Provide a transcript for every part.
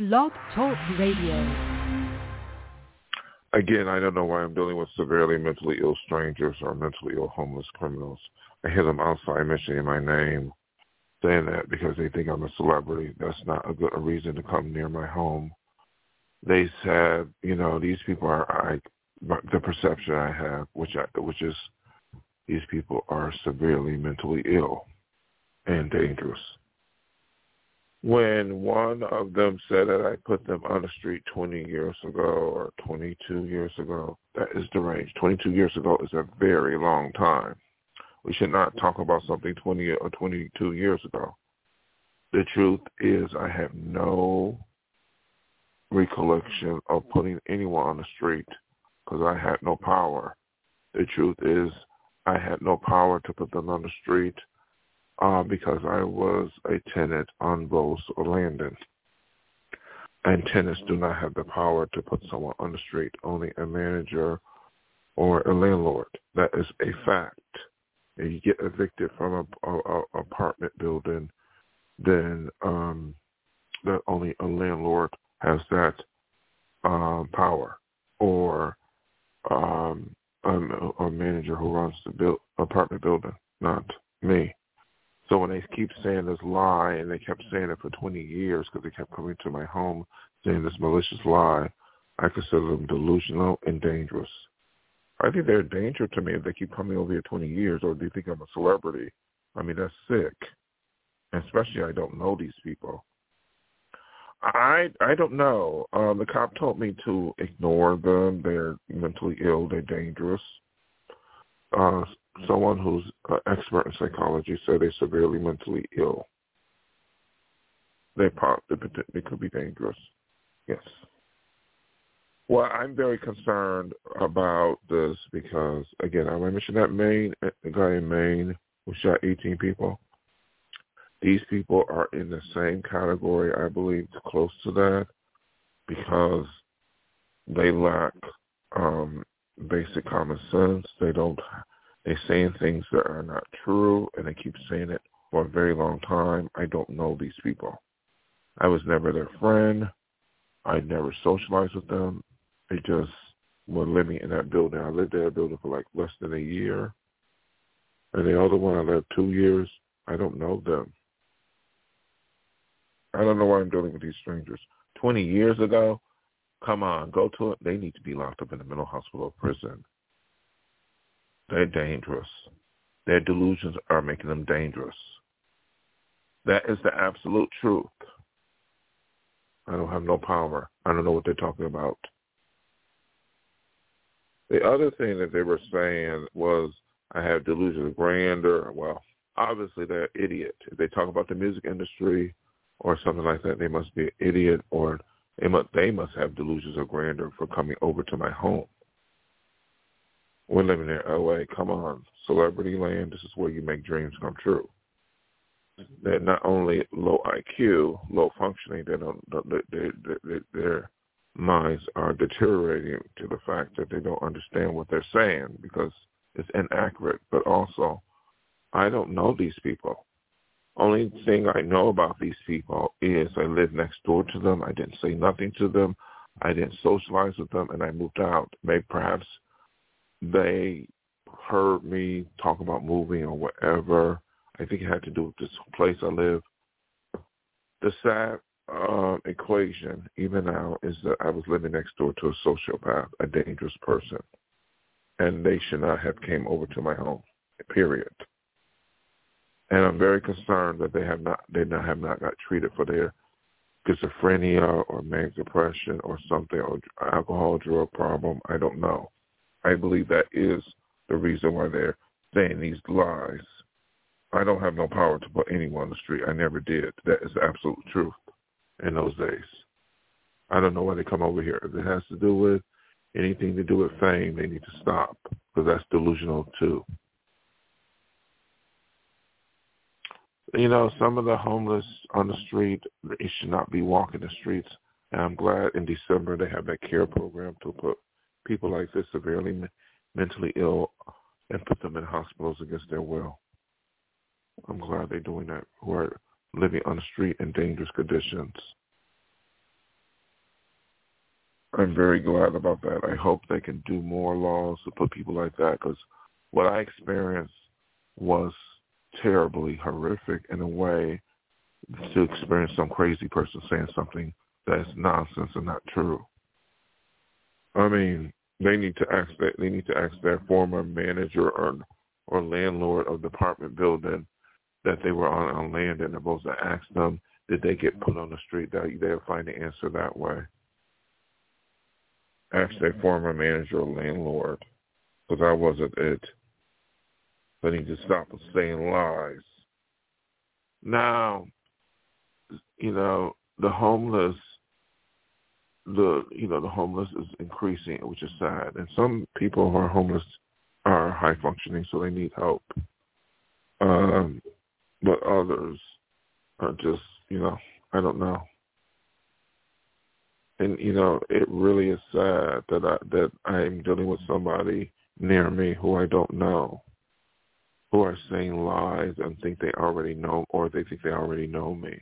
Blog Talk Radio. Again, I don't know why I'm dealing with severely mentally ill strangers or mentally ill homeless criminals. I hear them outside mentioning my name, saying that because they think I'm a celebrity. That's not a good a reason to come near my home. They said, you know, these people are I, the perception I have, which I, which is these people are severely mentally ill and dangerous when one of them said that I put them on the street 20 years ago or 22 years ago, that is the range. 22 years ago is a very long time. We should not talk about something 20 or 22 years ago. The truth is I have no recollection of putting anyone on the street because I had no power. The truth is I had no power to put them on the street uh, because I was a tenant on Rose Landon. And tenants do not have the power to put someone on the street, only a manager or a landlord. That is a fact. If you get evicted from a, a, a apartment building, then um, that only a landlord has that um, power, or um, a, a manager who runs the build, apartment building, not me. So when they keep saying this lie, and they kept saying it for 20 years because they kept coming to my home saying this malicious lie, I consider them delusional and dangerous. I think they're a danger to me if they keep coming over here 20 years, or do you think I'm a celebrity? I mean, that's sick. Especially I don't know these people. I I don't know. Um, the cop told me to ignore them. They're mentally ill. They're dangerous. Uh, someone who's an expert in psychology said they're severely mentally ill. They they could be dangerous. Yes. Well, I'm very concerned about this because, again, I mentioned that Maine, the guy in Maine who shot 18 people. These people are in the same category, I believe, close to that, because they lack um, basic common sense. They don't they're saying things that are not true, and they keep saying it for a very long time. I don't know these people. I was never their friend. I never socialized with them. They just were living in that building. I lived in that building for like less than a year. And the other one I lived two years. I don't know them. I don't know why I'm dealing with these strangers. Twenty years ago, come on, go to it. They need to be locked up in a mental hospital or prison. They're dangerous. Their delusions are making them dangerous. That is the absolute truth. I don't have no power. I don't know what they're talking about. The other thing that they were saying was I have delusions of grandeur. Well, obviously they're an idiot. If they talk about the music industry or something like that, they must be an idiot or they must, they must have delusions of grandeur for coming over to my home. We're living in LA. Come on, celebrity land. This is where you make dreams come true. They're not only low IQ, low functioning. They don't. They, they, their minds are deteriorating to the fact that they don't understand what they're saying because it's inaccurate. But also, I don't know these people. Only thing I know about these people is I live next door to them. I didn't say nothing to them. I didn't socialize with them, and I moved out. Maybe perhaps they heard me talk about moving or whatever. I think it had to do with this place I live. The sad uh, equation, even now, is that I was living next door to a sociopath, a dangerous person, and they should not have came over to my home. Period. And I'm very concerned that they have not, they not have not got treated for their schizophrenia or manic depression or something or alcohol drug problem. I don't know. I believe that is the reason why they're saying these lies. I don't have no power to put anyone on the street. I never did. That is the absolute truth in those days. I don't know why they come over here. If it has to do with anything to do with fame, they need to stop because that's delusional too. You know, some of the homeless on the street, they should not be walking the streets. And I'm glad in December they have that care program to put people like this severely mentally ill and put them in hospitals against their will. I'm glad they're doing that, who are living on the street in dangerous conditions. I'm very glad about that. I hope they can do more laws to put people like that because what I experienced was terribly horrific in a way to experience some crazy person saying something that's nonsense and not true. I mean, they need to ask that they need to ask their former manager or or landlord of the apartment building that they were on, on land and they're supposed to ask them did they get put on the street that they'll find the answer that way. Ask their mm-hmm. former manager or landlord because I wasn't it. They need to stop saying lies. Now, you know, the homeless the you know the homeless is increasing, which is sad. And some people who are homeless are high functioning, so they need help. Um, but others are just you know I don't know. And you know it really is sad that I that I'm dealing with somebody near me who I don't know, who are saying lies and think they already know or they think they already know me.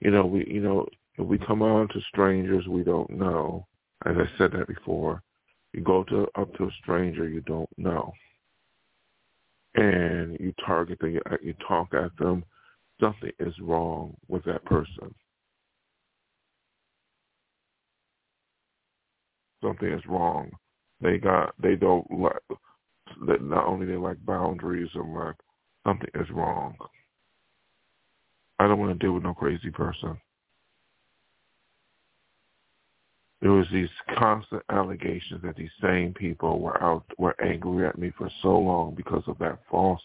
You know we you know if we come on to strangers we don't know, as I said that before, you go to up to a stranger you don't know, and you target them, you, talk at them, something is wrong with that person. Something is wrong. They got they don't like that. Not only they lack boundaries and like something is wrong. I don't want to deal with no crazy person. There was these constant allegations that these same people were out were angry at me for so long because of that false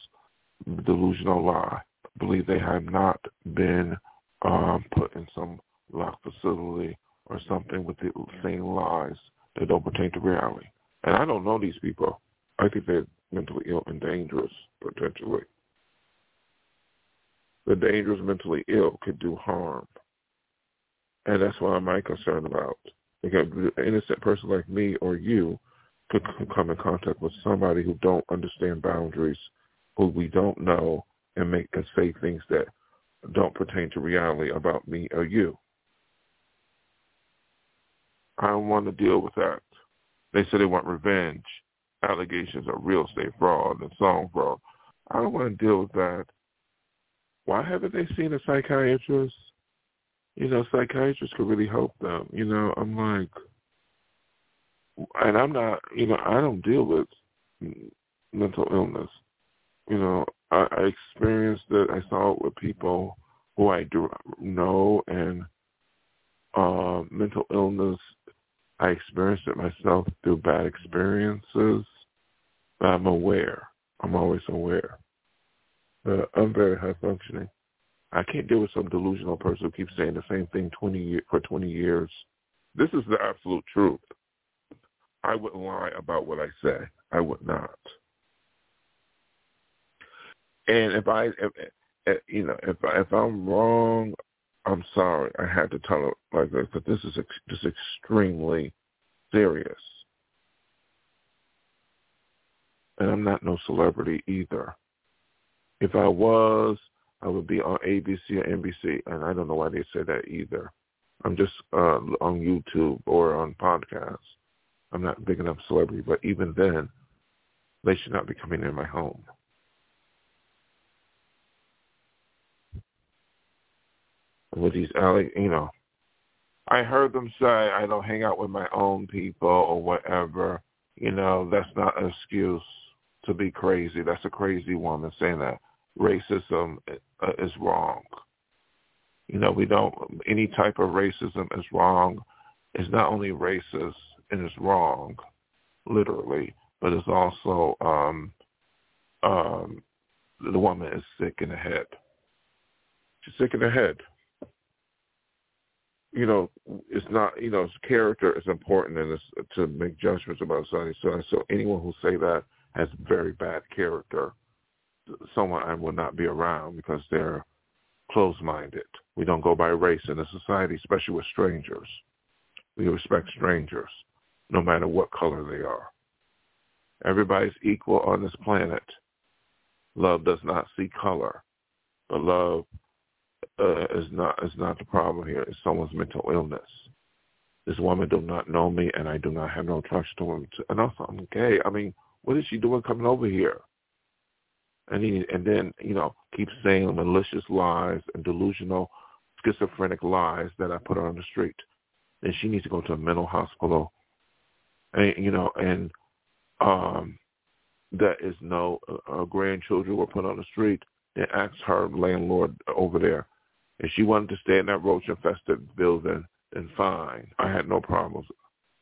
delusional lie. I believe they have not been um, put in some locked facility or something with the same lies that don't pertain to reality. And I don't know these people. I think they're mentally ill and dangerous, potentially. The dangerous mentally ill could do harm. And that's what I'm concerned about. Because an innocent person like me or you could come in contact with somebody who don't understand boundaries, who we don't know, and make and say things that don't pertain to reality about me or you. I don't want to deal with that. They say they want revenge, allegations of real estate fraud and song fraud. I don't want to deal with that. Why haven't they seen a psychiatrist? You know, psychiatrists could really help them. You know, I'm like, and I'm not, you know, I don't deal with mental illness. You know, I, I experienced it. I saw it with people who I do know, and uh, mental illness. I experienced it myself through bad experiences. But I'm aware. I'm always aware. Uh, I'm very high functioning. I can't deal with some delusional person who keeps saying the same thing 20 year, for 20 years. This is the absolute truth. I wouldn't lie about what I say. I would not. And if I, if, if, you know, if if I'm wrong, I'm sorry. I had to tell it like this, but this is just extremely serious. And I'm not no celebrity either. If I was, I would be on ABC or NBC, and I don't know why they say that either. I'm just uh, on YouTube or on podcasts. I'm not big enough celebrity, but even then, they should not be coming in my home. With these, you know, I heard them say I don't hang out with my own people or whatever. You know, that's not an excuse to be crazy. That's a crazy woman saying that racism uh, is wrong. You know, we don't, any type of racism is wrong. It's not only racist and it's wrong, literally, but it's also, um, um, the woman is sick in the head. She's sick in the head. You know, it's not, you know, character is important and it's to make judgments about something. So, so anyone who say that has very bad character someone I will not be around because they're closed-minded. We don't go by race in a society, especially with strangers. We respect strangers, no matter what color they are. Everybody's equal on this planet. Love does not see color, but love uh, is not is not the problem here. It's someone's mental illness. This woman do not know me, and I do not have no trust to him. And also, I'm gay. I mean, what is she doing coming over here? And he, and then you know, keep saying malicious lies and delusional, schizophrenic lies that I put her on the street. And she needs to go to a mental hospital. And you know, and um, that is no uh, uh, grandchildren were put on the street. They asked her landlord over there if she wanted to stay in that roach-infested building, then fine. I had no problems.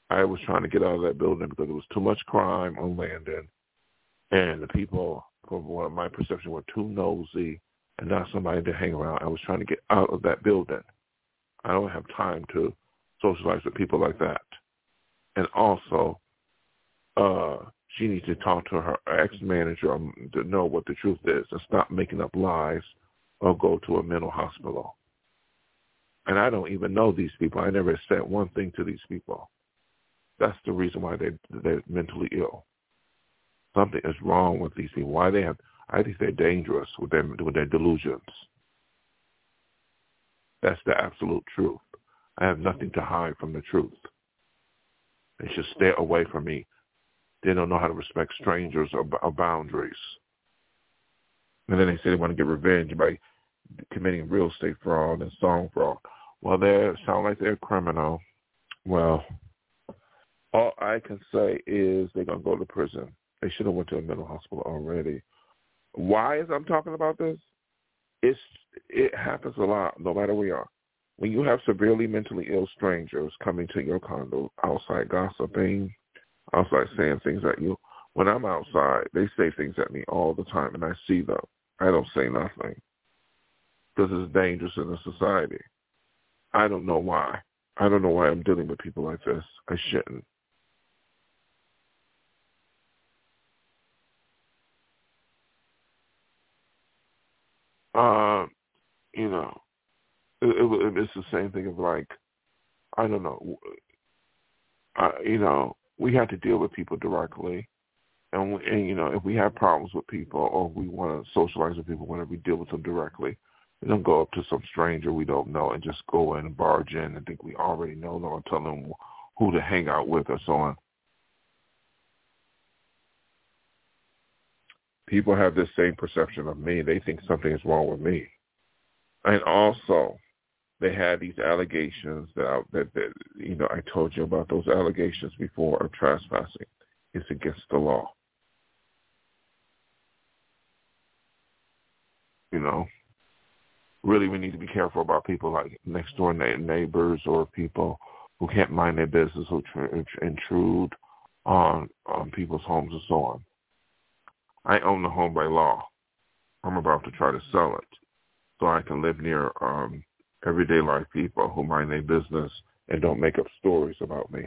I was trying to get out of that building because there was too much crime on Landon, and the people, from what my perception, were too nosy and not somebody to hang around. I was trying to get out of that building. I don't have time to socialize with people like that. And also, uh, she needs to talk to her ex-manager to know what the truth is and stop making up lies or go to a mental hospital. And I don't even know these people. I never said one thing to these people. That's the reason why they they're mentally ill. Something is wrong with these people. Why they have? I think they're dangerous with their with their delusions. That's the absolute truth. I have nothing to hide from the truth. They should stay away from me they don't know how to respect strangers or, or boundaries. And then they say they want to get revenge by committing real estate fraud and song fraud. Well, they sound like they're a criminal. Well, all I can say is they're gonna go to prison. They should have went to a mental hospital already. Why is I'm talking about this? It's it happens a lot, no matter where you are. When you have severely mentally ill strangers coming to your condo outside gossiping, outside saying things at you. When I'm outside, they say things at me all the time, and I see them. I don't say nothing because it's dangerous in the society. I don't know why. I don't know why I'm dealing with people like this. I shouldn't. Uh, you know, it, it, it's the same thing of like, I don't know, uh, you know, we have to deal with people directly. And, we, and you know, if we have problems with people or we want to socialize with people, whenever we deal with them directly, we don't go up to some stranger we don't know and just go in and barge in and think we already know them or tell them who to hang out with or so on. People have this same perception of me. They think something is wrong with me. And also, they had these allegations that, that that you know I told you about those allegations before of trespassing. It's against the law. You know, really we need to be careful about people like next door neighbors or people who can't mind their business who intrude on on people's homes and so on. I own the home by law. I'm about to try to sell it so I can live near um everyday life people who mind their business and don't make up stories about me.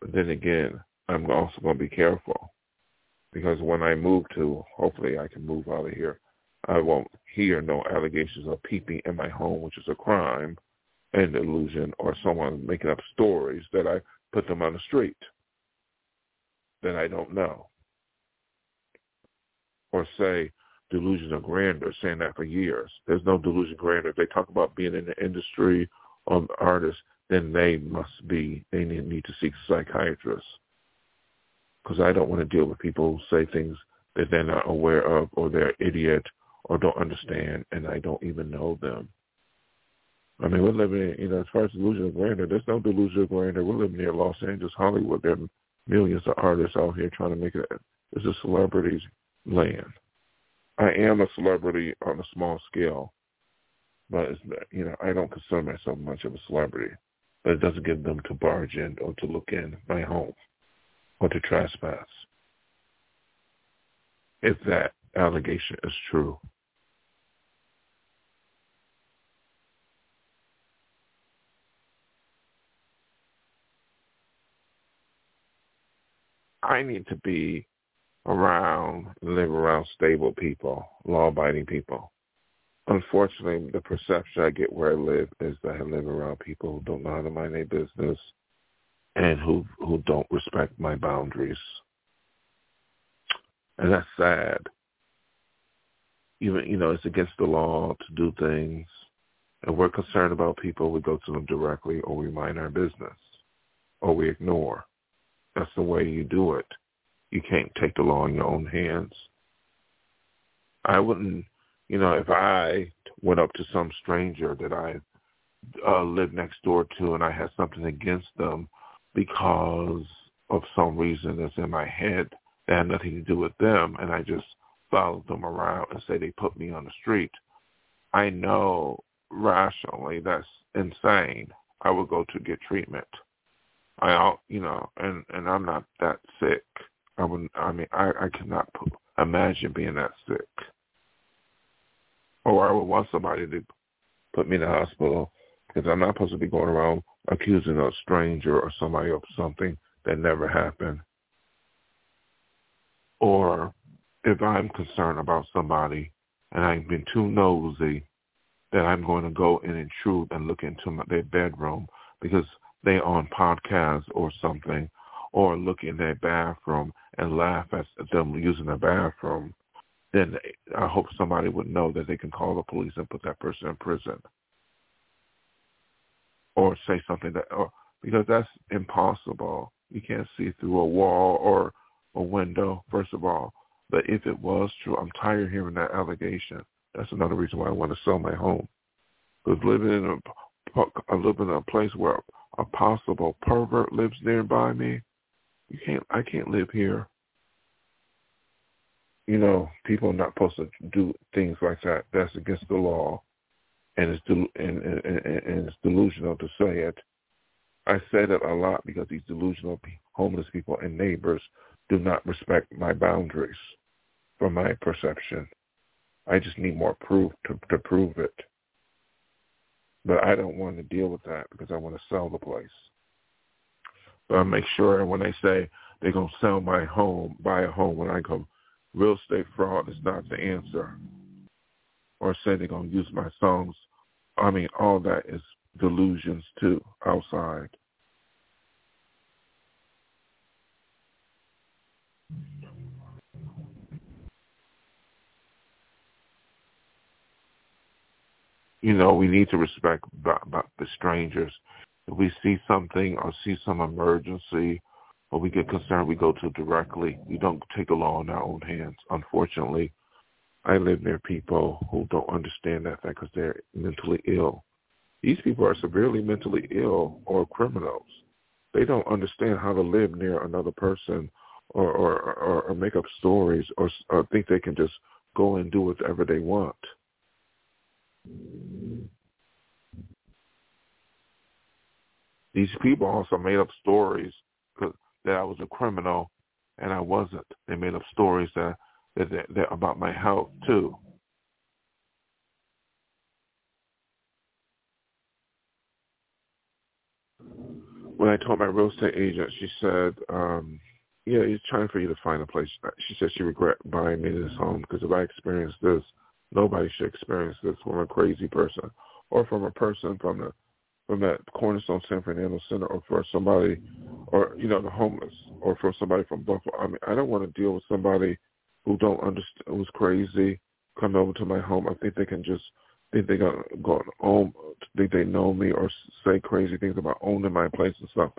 But then again, I'm also going to be careful because when I move to, hopefully I can move out of here, I won't hear no allegations of peeping in my home, which is a crime and illusion, or someone making up stories that I put them on the street that I don't know. Or say, delusion of grandeur, saying that for years. There's no delusion of grandeur. If they talk about being in the industry or artists, then they must be, they need to seek psychiatrists. Because I don't want to deal with people who say things that they're not aware of or they're idiot or don't understand and I don't even know them. I mean, we're living, you know, as far as delusion of grandeur, there's no delusion of grandeur. We're living near Los Angeles, Hollywood. There are millions of artists out here trying to make it. It's a celebrity's land. I am a celebrity on a small scale, but it's, you know I don't consider myself much of a celebrity. But it doesn't give them to barge in or to look in my home or to trespass. If that allegation is true. I need to be around, live around stable people, law-abiding people. Unfortunately, the perception I get where I live is that I live around people who don't know how to mind their business and who who don't respect my boundaries. And that's sad. Even you know, it's against the law to do things. And we're concerned about people, we go to them directly or we mind our business. or we ignore. That's the way you do it. You can't take the law in your own hands. I wouldn't, you know, if I went up to some stranger that I uh, lived next door to and I had something against them because of some reason that's in my head that had nothing to do with them and I just followed them around and say they put me on the street, I know rationally that's insane. I would go to get treatment. I, you know, and and I'm not that sick. I would, I mean, I I cannot imagine being that sick. Or I would want somebody to put me in the hospital because I'm not supposed to be going around accusing a stranger or somebody of something that never happened. Or if I'm concerned about somebody and I've been too nosy, that I'm going to go and intrude and look into my, their bedroom because they on podcast or something, or look in their bathroom and laugh at them using the bathroom, then I hope somebody would know that they can call the police and put that person in prison, or say something that, or because that's impossible. You can't see through a wall or a window, first of all. But if it was true, I'm tired of hearing that allegation. That's another reason why I want to sell my home. Because living in a, I live in a place where a possible pervert lives nearby me, you can't. I can't live here. You know, people are not supposed to do things like that. That's against the law, and it's del- and, and, and it's delusional to say it. I say that a lot because these delusional homeless people and neighbors do not respect my boundaries from my perception. I just need more proof to, to prove it. But I don't want to deal with that because I want to sell the place. I make sure when they say they're going to sell my home, buy a home, when I go, real estate fraud is not the answer. Or say they're going to use my songs. I mean, all that is delusions too outside. you know, we need to respect the strangers. If we see something or see some emergency or we get concerned, we go to directly. We don't take the law in our own hands. Unfortunately, I live near people who don't understand that fact because they're mentally ill. These people are severely mentally ill or criminals. They don't understand how to live near another person or, or, or, or make up stories or, or think they can just go and do whatever they want. These people also made up stories that I was a criminal, and I wasn't. They made up stories that, that, that, that about my health too. When I told my real estate agent, she said, um, "Yeah, he's trying for you to find a place." She said she regret buying me this home because if I experienced this, Nobody should experience this from a crazy person or from a person from the from that Cornerstone San Fernando Center or for somebody or you know the homeless or for somebody from Buffalo. I mean, I don't want to deal with somebody who don't understand who's crazy come over to my home. I think they can just think they got go home, think they know me or say crazy things about owning my place and stuff.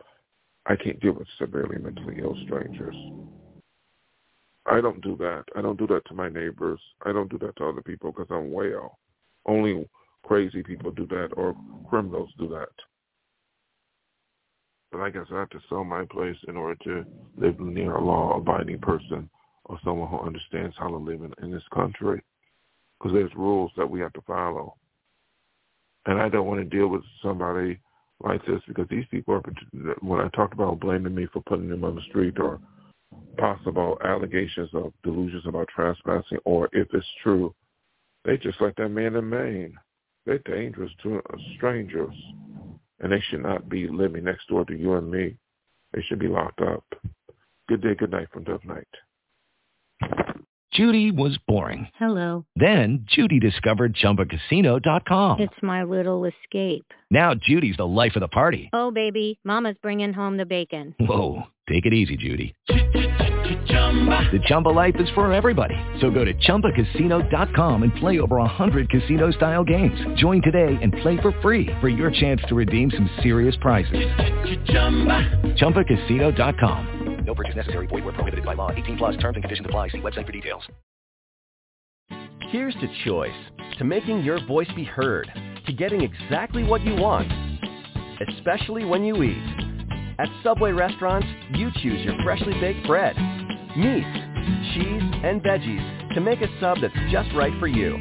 I can't deal with severely mentally ill strangers. I don't do that. I don't do that to my neighbors. I don't do that to other people because I'm well. Only crazy people do that or criminals do that. But I guess I have to sell my place in order to live near a law-abiding person or someone who understands how to live in, in this country because there's rules that we have to follow. And I don't want to deal with somebody like this because these people are, when I talked about blaming me for putting them on the street or possible allegations of delusions about trespassing, or if it's true, they just like that man in Maine. They're dangerous to strangers, and they should not be living next door to you and me. They should be locked up. Good day, good night from Dove Night. Judy was boring. Hello. Then Judy discovered ChumbaCasino.com. It's my little escape. Now Judy's the life of the party. Oh, baby, mama's bringing home the bacon. Whoa, take it easy, Judy. The Chumba life is for everybody. So go to ChumbaCasino.com and play over 100 casino-style games. Join today and play for free for your chance to redeem some serious prizes. ChumbaCasino.com. No purchase necessary. Void where prohibited by law. 18 plus terms and conditions apply. See website for details. Here's to choice, to making your voice be heard, to getting exactly what you want, especially when you eat. At Subway restaurants, you choose your freshly baked bread, meats, cheese, and veggies to make a sub that's just right for you.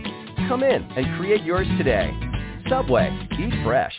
Come in and create yours today. Subway, eat fresh.